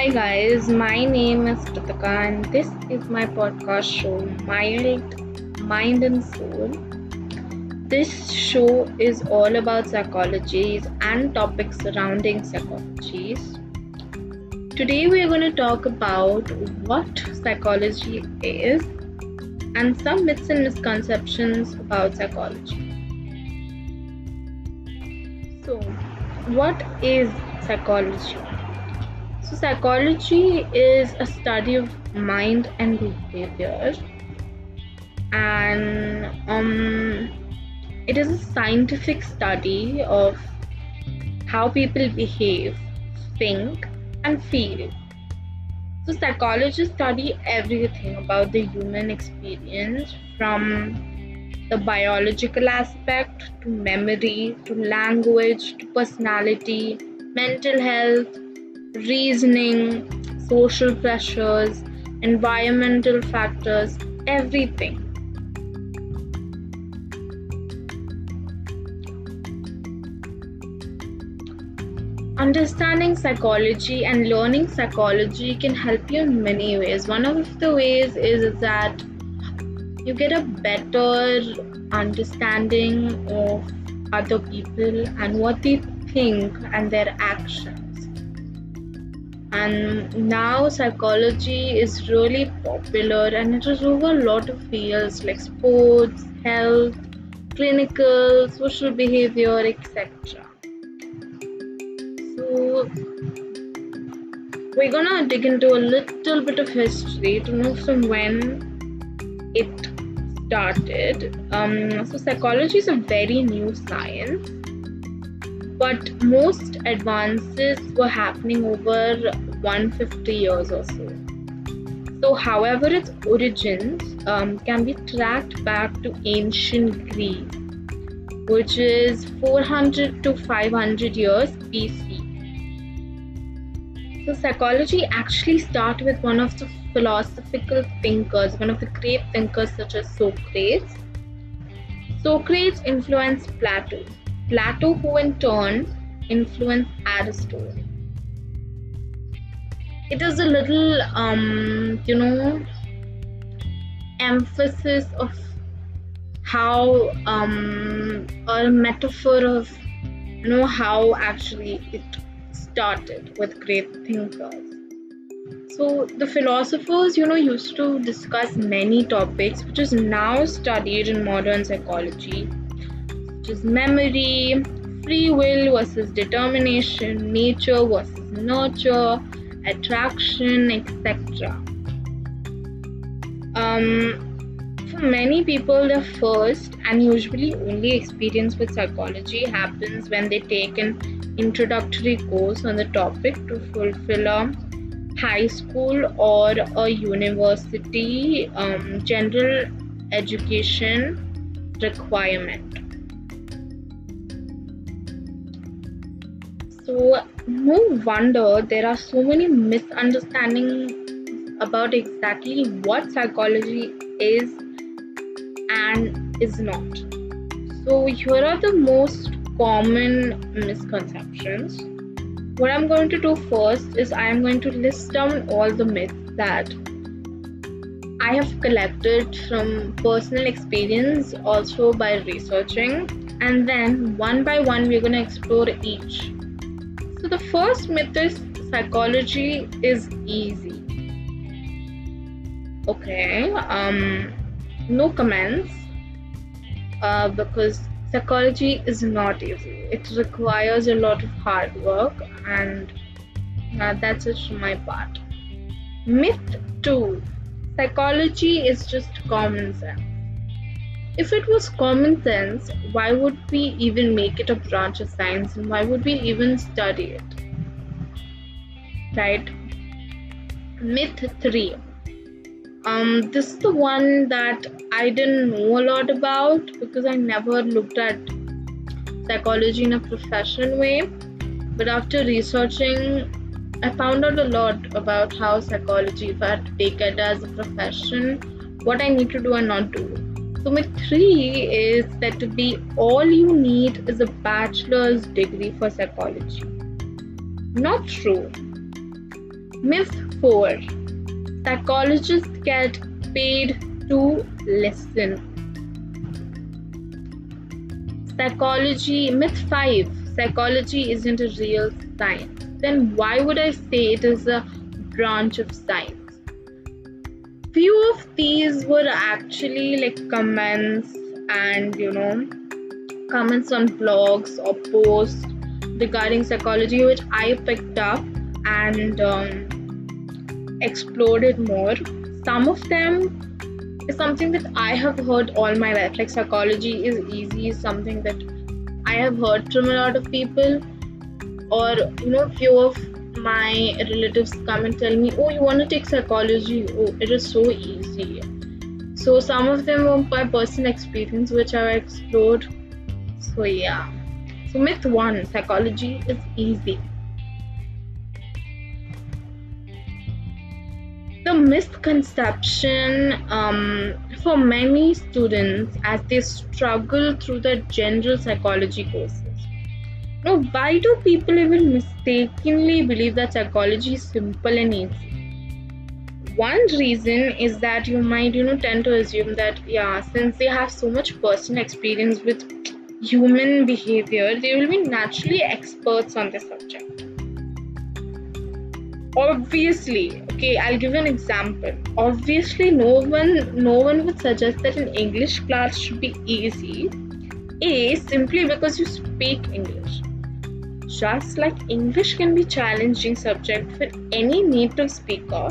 Hi guys, my name is Kritika and this is my podcast show Mild Mind and Soul. This show is all about psychologies and topics surrounding psychologies. Today we are going to talk about what psychology is and some myths and misconceptions about psychology. So, what is psychology? So, psychology is a study of mind and behavior, and um, it is a scientific study of how people behave, think, and feel. So, psychologists study everything about the human experience from the biological aspect to memory to language to personality, mental health reasoning, social pressures, environmental factors, everything. Understanding psychology and learning psychology can help you in many ways. One of the ways is that you get a better understanding of other people and what they think and their actions and now psychology is really popular and it is over a lot of fields like sports health clinical social behavior etc so we're gonna dig into a little bit of history to know from when it started. Um, so psychology is a very new science but most advances were happening over 150 years or so. So, however, its origins um, can be tracked back to ancient Greece, which is 400 to 500 years BC. So, psychology actually started with one of the philosophical thinkers, one of the great thinkers such as Socrates. Socrates influenced Plato Plato, who in turn influenced Aristotle. It is a little, um, you know, emphasis of how um, a metaphor of you know how actually it started with great thinkers. So the philosophers, you know, used to discuss many topics which is now studied in modern psychology is memory, free will versus determination, nature versus nurture, attraction, etc. Um, for many people, the first and usually only experience with psychology happens when they take an introductory course on the topic to fulfill a high school or a university um, general education requirement. No wonder there are so many misunderstandings about exactly what psychology is and is not. So, here are the most common misconceptions. What I'm going to do first is I am going to list down all the myths that I have collected from personal experience, also by researching, and then one by one, we're going to explore each the first myth is psychology is easy. Okay, um, no comments uh, because psychology is not easy. It requires a lot of hard work, and uh, that's it from my part. Myth 2 Psychology is just common sense. If it was common sense, why would we even make it a branch of science and why would we even study it? Right? Myth 3. Um, this is the one that I didn't know a lot about because I never looked at psychology in a professional way. But after researching, I found out a lot about how psychology, if I had to take it as a profession, what I need to do and not do. So, myth three is that to be all you need is a bachelor's degree for psychology. Not true. Myth 4 Psychologists get paid to listen. Psychology, myth 5 Psychology isn't a real science. Then why would I say it is a branch of science? Few of these were actually like comments and you know comments on blogs or posts regarding psychology which I picked up and um, explored it more. Some of them is something that I have heard all my life. Like psychology is easy, is something that I have heard from a lot of people, or you know, few of my relatives come and tell me, "Oh, you want to take psychology? Oh, it is so easy." So some of them were my personal experience, which I explored. So yeah. So myth one: psychology is easy. the misconception um, for many students as they struggle through the general psychology courses. Now, why do people even mistakenly believe that psychology is simple and easy? One reason is that you might, you know, tend to assume that, yeah, since they have so much personal experience with human behavior, they will be naturally experts on the subject. Obviously okay i'll give you an example. Obviously no one no one would suggest that an english class should be easy. A simply because you speak english just like english can be challenging subject for any native speaker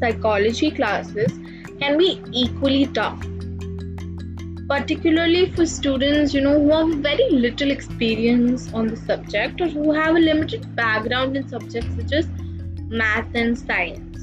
psychology classes can be equally tough particularly for students you know who have very little experience on the subject or who have a limited background in subjects such as math, and science.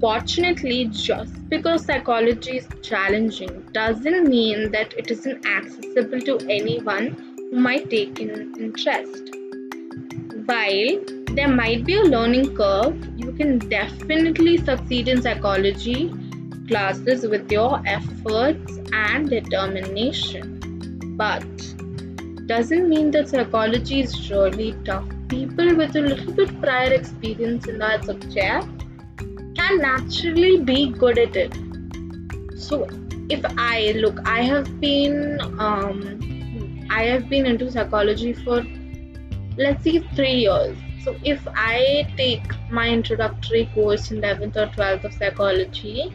Fortunately, just because psychology is challenging doesn't mean that it isn't accessible to anyone might take an interest. While there might be a learning curve, you can definitely succeed in psychology classes with your efforts and determination. But doesn't mean that psychology is really tough people with a little bit prior experience in that subject can naturally be good at it. So if I look, I have been um, I have been into psychology for let's say three years. So if I take my introductory course in 11th or 12th of psychology,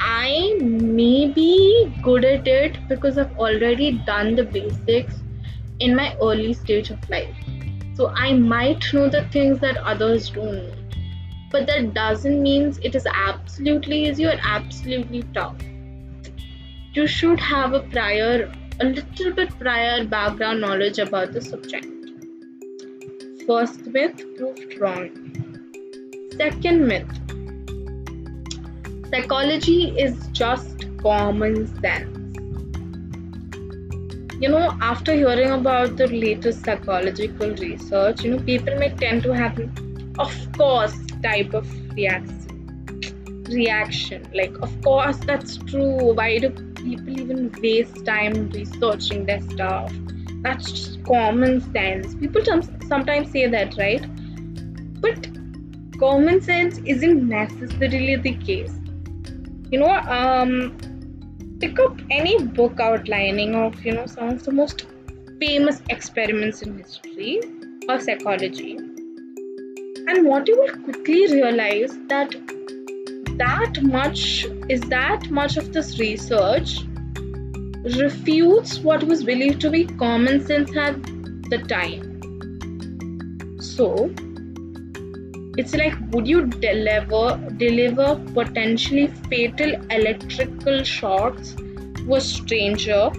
I may be good at it because I've already done the basics in my early stage of life. So I might know the things that others don't. But that doesn't mean it is absolutely easy or absolutely tough. You should have a prior, a little bit prior background knowledge about the subject. First myth proved wrong. Second myth psychology is just common sense you know after hearing about the latest psychological research you know people may tend to have of course type of reaction reaction like of course that's true why do people even waste time researching their stuff. That's just common sense. People sometimes say that right? But common sense isn't necessarily the case. You know um pick up any book outlining of you know some of the most famous experiments in history or psychology. And what you will quickly realize that that much is that much of this research refutes what was believed to be common sense at the time? So it's like would you deliver deliver potentially fatal electrical shocks to a stranger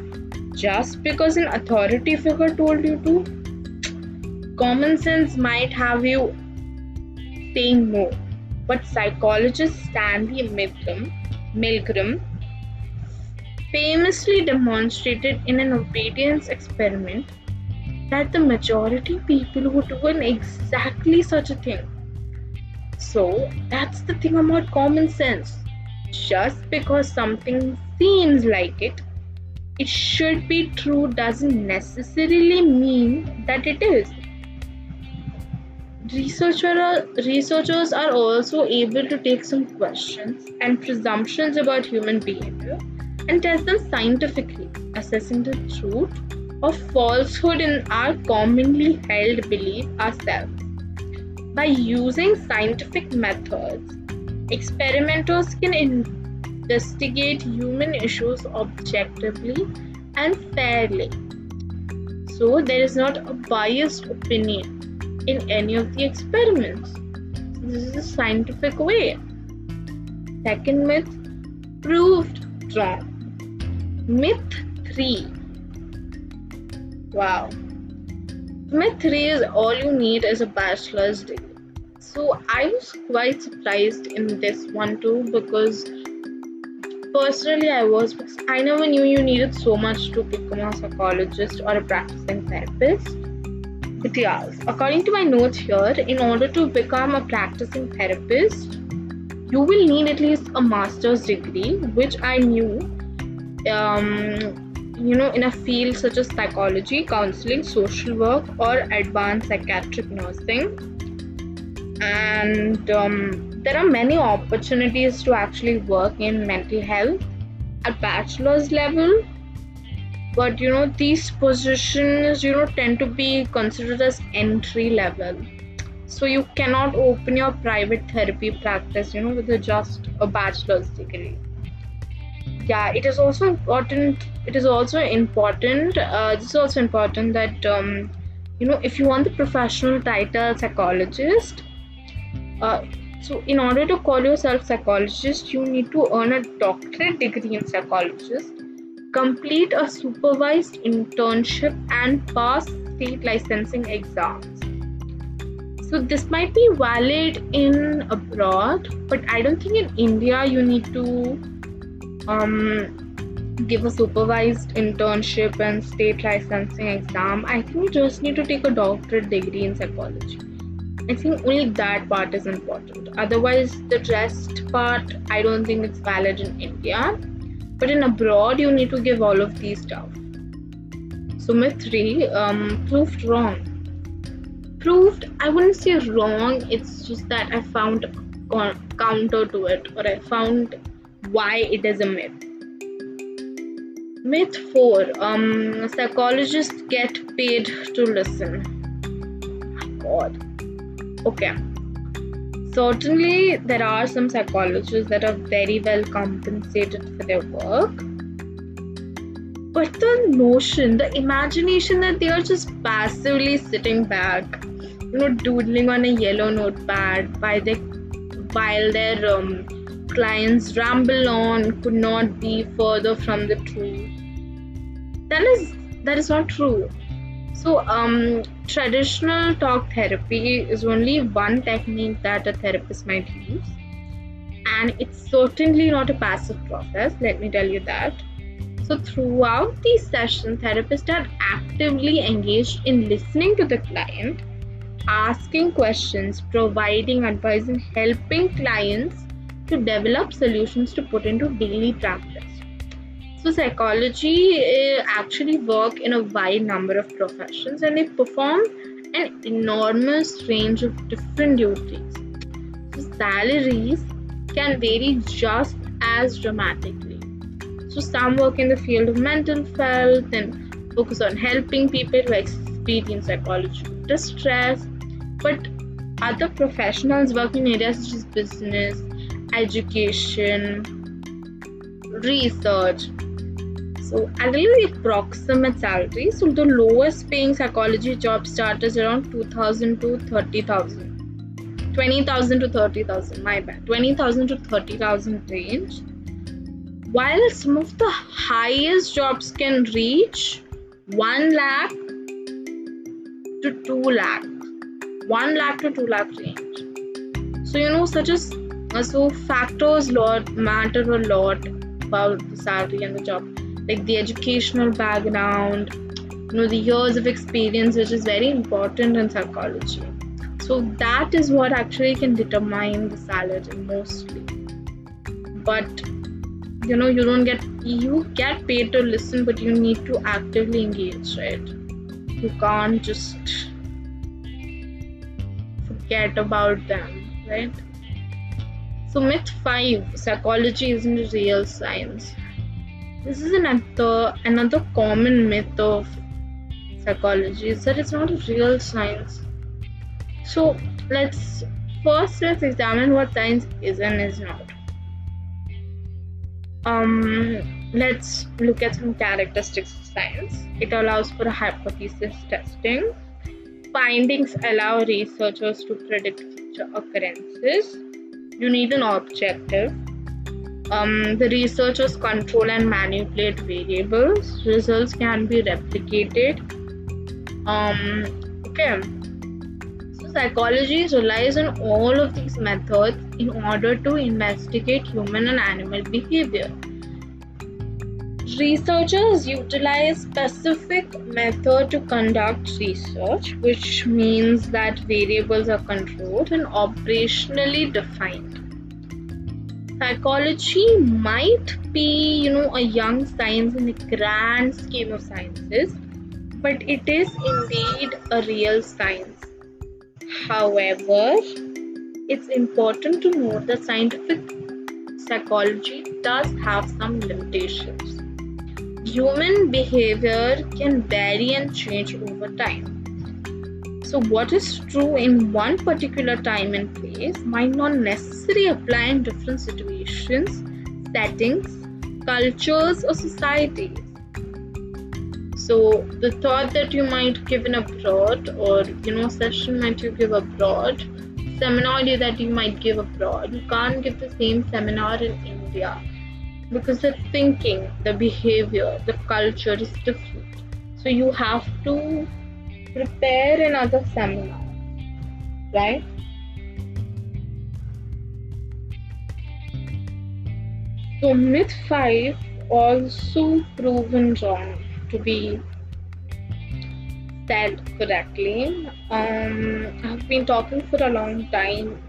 just because an authority figure told you to? Common sense might have you saying no but psychologist stanley milgram, milgram famously demonstrated in an obedience experiment that the majority people would do an exactly such a thing so that's the thing about common sense. Just because something seems like it, it should be true doesn't necessarily mean that it is. Researcher, researchers are also able to take some questions and presumptions about human behavior and test them scientifically, assessing the truth or falsehood in our commonly held belief ourselves. By using scientific methods, experimenters can investigate human issues objectively and fairly. So, there is not a biased opinion in any of the experiments. This is a scientific way. Second myth proved wrong. Myth 3. Wow. Myth 3 is all you need is a bachelor's degree. So I was quite surprised in this one too because personally I was because I never knew you needed so much to become a psychologist or a practicing therapist. According to my notes here, in order to become a practicing therapist, you will need at least a master's degree, which I knew. Um, you know, in a field such as psychology, counseling, social work, or advanced psychiatric nursing. And um, there are many opportunities to actually work in mental health at bachelor's level but you know these positions you know tend to be considered as entry level. So you cannot open your private therapy practice you know with just a bachelor's degree. Yeah it is also important it is also important uh, is also important that um, you know if you want the professional title psychologist uh, so in order to call yourself psychologist you need to earn a doctorate degree in psychologist complete a supervised internship and pass state licensing exams. So this might be valid in abroad, but I don't think in India you need to um, give a supervised internship and state licensing exam. I think you just need to take a doctorate degree in psychology. I think only that part is important. Otherwise, the rest part, I don't think it's valid in India but in abroad you need to give all of these stuff so myth 3 um, proved wrong. Proved i wouldn't say wrong it's just that i found counter to it or i found why it is a myth. Myth 4 um, psychologists get paid to listen. My god. Okay certainly there are some psychologists that are very well compensated for their work. But the notion the imagination that they are just passively sitting back you know doodling on a yellow notepad while they while their um, clients ramble on could not be further from the truth. That is that is not true so, um, traditional talk therapy is only one technique that a therapist might use, and it's certainly not a passive process, let me tell you that. So, throughout these sessions, therapists are actively engaged in listening to the client, asking questions, providing advice, and helping clients to develop solutions to put into daily practice. So psychology uh, actually work in a wide number of professions and they perform an enormous range of different duties. So salaries can vary just as dramatically. So some work in the field of mental health and focus on helping people who experience psychological distress, but other professionals work in areas such as business, education, research, so the approximate salary. So the lowest paying psychology job start is around 2000 to 30,000. 20,000 to 30,000, my bad. 20,000 to 30,000 range. While some of the highest jobs can reach 1 lakh to 2 lakh. 1 lakh to 2 lakh range. So you know such as uh, so factors lot matter a lot about the salary and the job like the educational background you know the years of experience which is very important in psychology so that is what actually can determine the salary mostly but you know you don't get you get paid to listen but you need to actively engage right you can't just forget about them, right? So, myth 5 psychology isn't a real science. This is another, another common myth of psychology is that it's not a real science. So, let's first let's examine what science is and is not. Um, let's look at some characteristics of science. It allows for hypothesis testing. Findings allow researchers to predict future occurrences. You need an objective. Um, the researchers control and manipulate variables. Results can be replicated. Um, okay psychology relies on all of these methods in order to investigate human and animal behavior. Researchers utilize specific method to conduct research, which means that variables are controlled and operationally defined. Psychology might be, you know, a young science in the grand scheme of sciences, but it is indeed a real science However, it's important to note that scientific psychology does have some limitations. Human behavior can vary and change over time. So, what is true in one particular time and place might not necessarily apply in different situations, settings, cultures, or societies. So the thought that you might give in abroad, or you know, session might you give abroad, seminar that you might give abroad, you can't give the same seminar in India because the thinking, the behavior, the culture is different. So you have to prepare another seminar, right? So myth five also proven wrong to be said correctly. Um, I've been talking for a long time,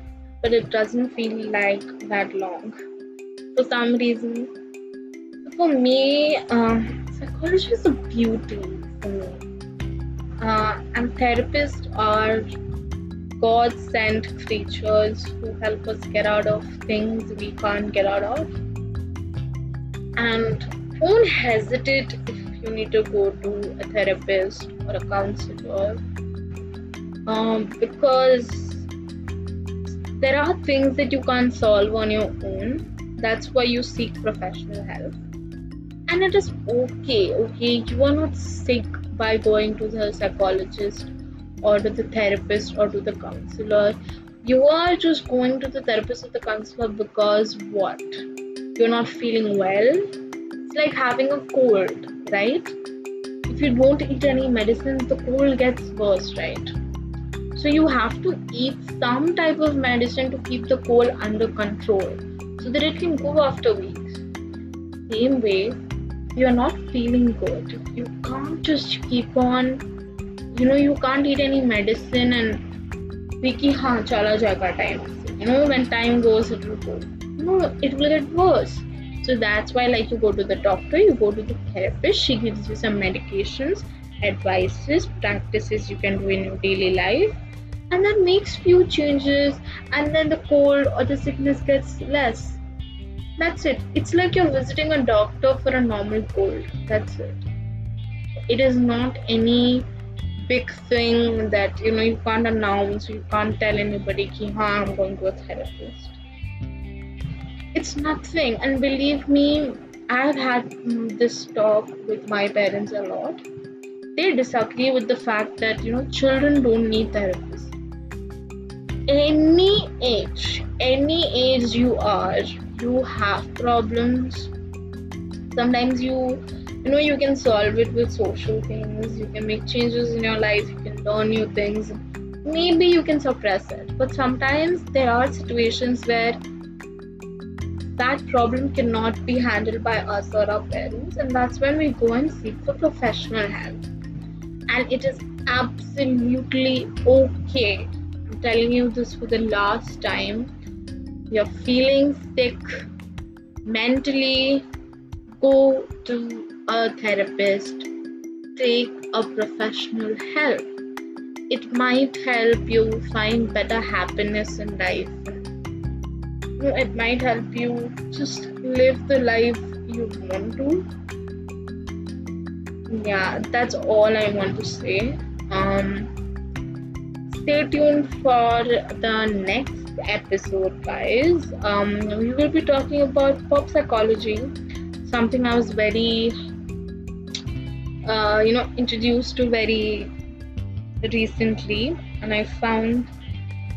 but it doesn't feel like that long for some reason. For me, um, psychology is a beauty. Uh, and therapists are God sent creatures who help us get out of things we can't get out of. And don't hesitate if you need to go to a therapist or a counselor? Um, because there are things that you can't solve on your own. That's why you seek professional help. And it is okay okay? You are not sick by going to the psychologist or to the therapist or to the counselor you are just going to the therapist or the counselor because what you're not feeling well it's like having a cold right? If you don't eat any medicines the cold gets worse, right? So you have to eat some type of medicine to keep the cold under control so that it can go after weeks. Same way, you're not feeling good. You can't just keep on, you know, you can't eat any medicine and wiki ha chala jayega time. You know, when time goes, it will go. No, it will get worse. So that's why, like, you go to the doctor, you go to the therapist, she gives you some medications, advices, practices you can do in your daily life, and then makes few changes, and then the cold or the sickness gets less. That's it. It's like you're visiting a doctor for a normal cold. That's it. It is not any big thing that you know you can't announce, you can't tell anybody, ki, I'm going to a therapist it's nothing and believe me i've had this talk with my parents a lot they disagree with the fact that you know children don't need therapists any age any age you are you have problems sometimes you you know you can solve it with social things you can make changes in your life you can learn new things maybe you can suppress it but sometimes there are situations where that problem cannot be handled by us or our parents, and that's when we go and seek for professional help. And it is absolutely okay. I'm telling you this for the last time. You're feeling sick mentally, go to a therapist, take a professional help. it might help you find better happiness in life. It might help you just live the life you want to. Yeah that's all i want to say. Um stay tuned for the next episode guys. Um we will be talking about pop psychology something i was very uh, you know introduced to very recently and i found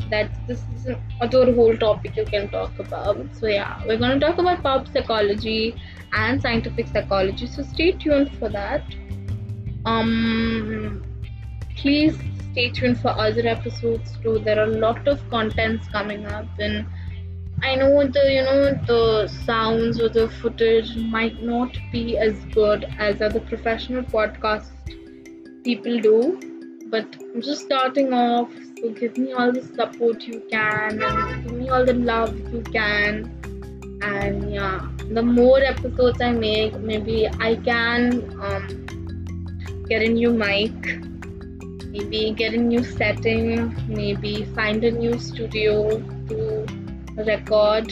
that this is another whole topic you can talk about. So yeah we're going to talk about pop psychology and scientific psychology. So stay tuned for that. Um please stay tuned for other episodes too. There are a lot of contents coming up and i know the you know the sounds or the footage might not be as good as other professional podcast people do but i'm just starting off so give me all the support you can and give me all the love you can and yeah the more episodes i make maybe i can um, get a new mic maybe get a new setting maybe find a new studio to record.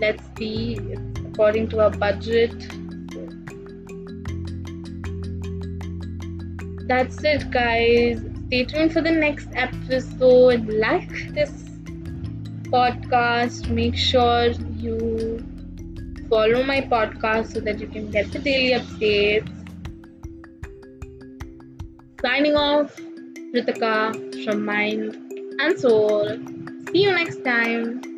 Let's see according to our budget. That's it guys. Stay tuned for the next episode. Like this podcast. Make sure you follow my podcast so that you can get the daily updates. Signing off Ritika from Mind and Soul. See you next time